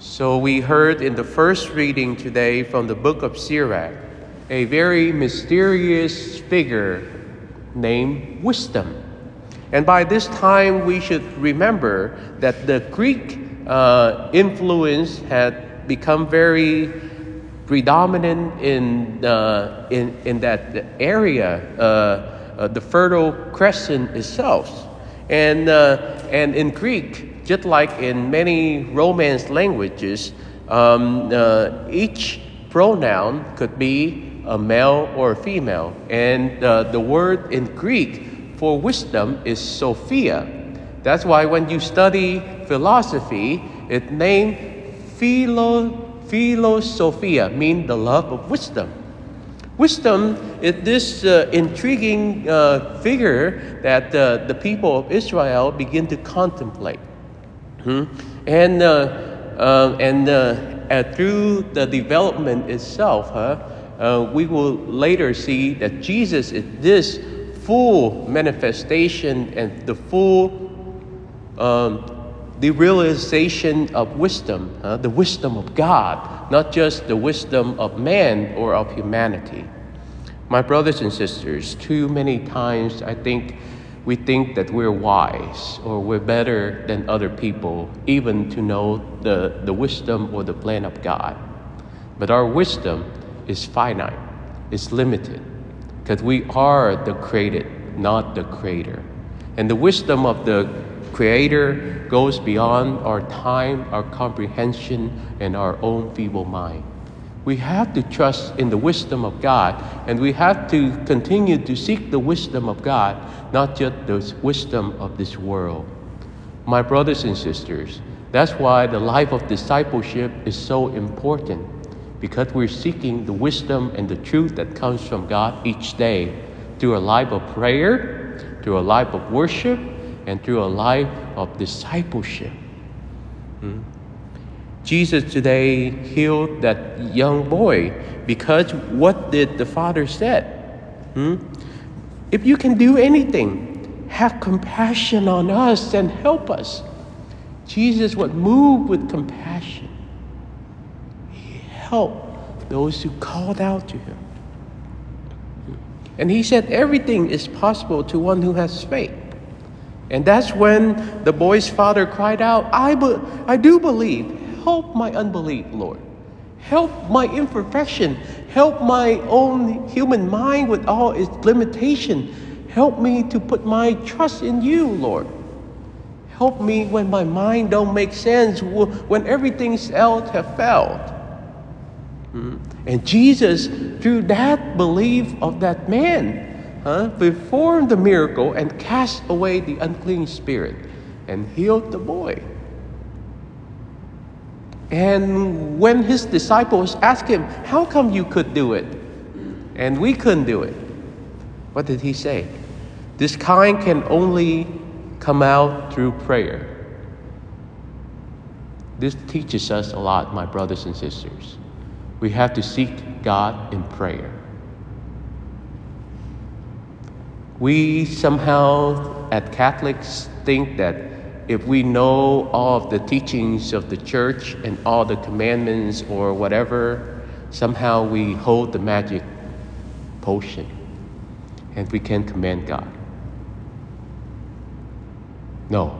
So we heard in the first reading today from the book of Sirach a very mysterious figure named Wisdom. And by this time, we should remember that the Greek uh, influence had become very predominant in, uh, in, in that area, uh, uh the Fertile Crescent itself. And, uh, and in Greek, just like in many Romance languages, um, uh, each pronoun could be a male or a female. And the word in Greek for wisdom is Sophia. That's why when you study philosophy, it's named philo, philosophia, mean the love of wisdom. Wisdom is this uh, intriguing uh, figure that uh, the people of Israel begin to contemplate. Hmm? And, uh, uh, and uh, through the development itself, huh, we will later see that Jesus is this full manifestation and the full um, the realization of wisdom, uh, the wisdom of God, not just the wisdom of man or of humanity. My brothers and sisters, too many times I think we think that we're wise or we're better than other people, even to know the, the wisdom or the plan of God. But our wisdom is finite, it's limited because we are the created, not the creator. And the wisdom of the creator goes beyond our time, our comprehension, and our own feeble mind. We have to trust in the wisdom of God, and we have to continue to seek the wisdom of God, not just the wisdom of this world. My brothers and sisters, that's why the life of discipleship is so important because we're seeking the wisdom and the truth that comes from God each day through a life of prayer, through a life of worship, and through a life of discipleship. Hmm? Jesus today healed that young boy because what did the father said? Hmm? If you can do anything, have compassion on us and help us. Jesus was moved with compassion He helped those who called out to him. And he said, Everything is possible to one who has faith. And that's when the boy's father cried out, I, be- I do believe. Help my unbelief, Lord. Help my imperfection. Help my own human mind with all its limitation. Help me to put my trust in you, Lord. Help me when my mind don't make sense, when everything else have failed. Mm-hmm. And Jesus, through that belief of that man, huh, performed the miracle and cast away the unclean spirit and healed the boy. And when his disciples asked him, How come you could do it? And we couldn't do it. What did he say? This kind can only come out through prayer. This teaches us a lot, my brothers and sisters we have to seek God in prayer. We somehow, at Catholics, think that if we know all of the teachings of the church and all the commandments or whatever, somehow we hold the magic potion and we can command God. No.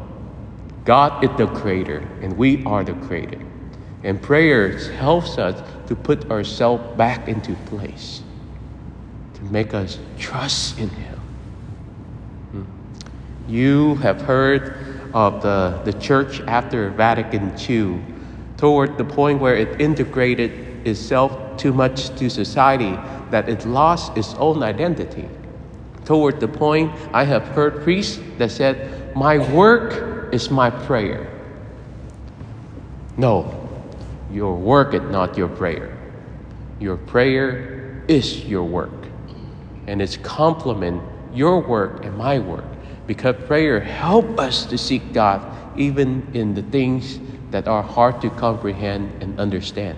God is the creator and we are the created. And prayer helps us to put ourselves back into place, to make us trust in Him. Hmm. You have heard of the, the church after Vatican II, toward the point where it integrated itself too much to society that it lost its own identity. Toward the point, I have heard priests that said, My work is my prayer. No, your work is not your prayer. Your prayer is your work. And it's complement your work and my work. Because prayer help us to seek God even in the things that are hard to comprehend and understand.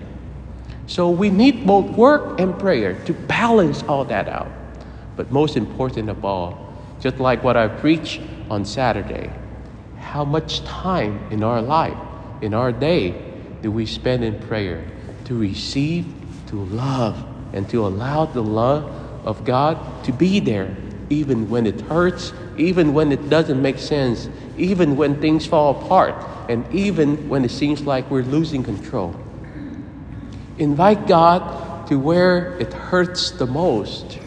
So we need both work and prayer to balance all that out. But most important of all, just like what I preached on Saturday, how much time in our life, in our day, do we spend in prayer to receive, to love, and to allow the love of God to be there even when it hurts, even when it doesn't make sense, even when things fall apart, and even when it seems like we're losing control. Invite God to where it hurts the most.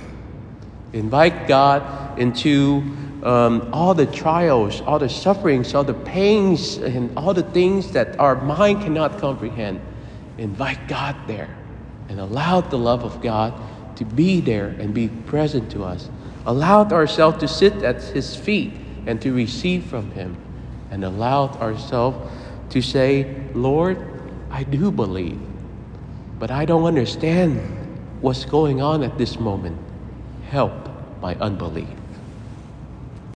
Invite God into um, all the trials, all the sufferings, all the pains, and all the things that our mind cannot comprehend. Invite God there and allow the love of God to be there and be present to us. Allowed ourselves to sit at His feet and to receive from Him, and allowed ourselves to say, Lord, I do believe, but I don't understand what's going on at this moment. Help my unbelief.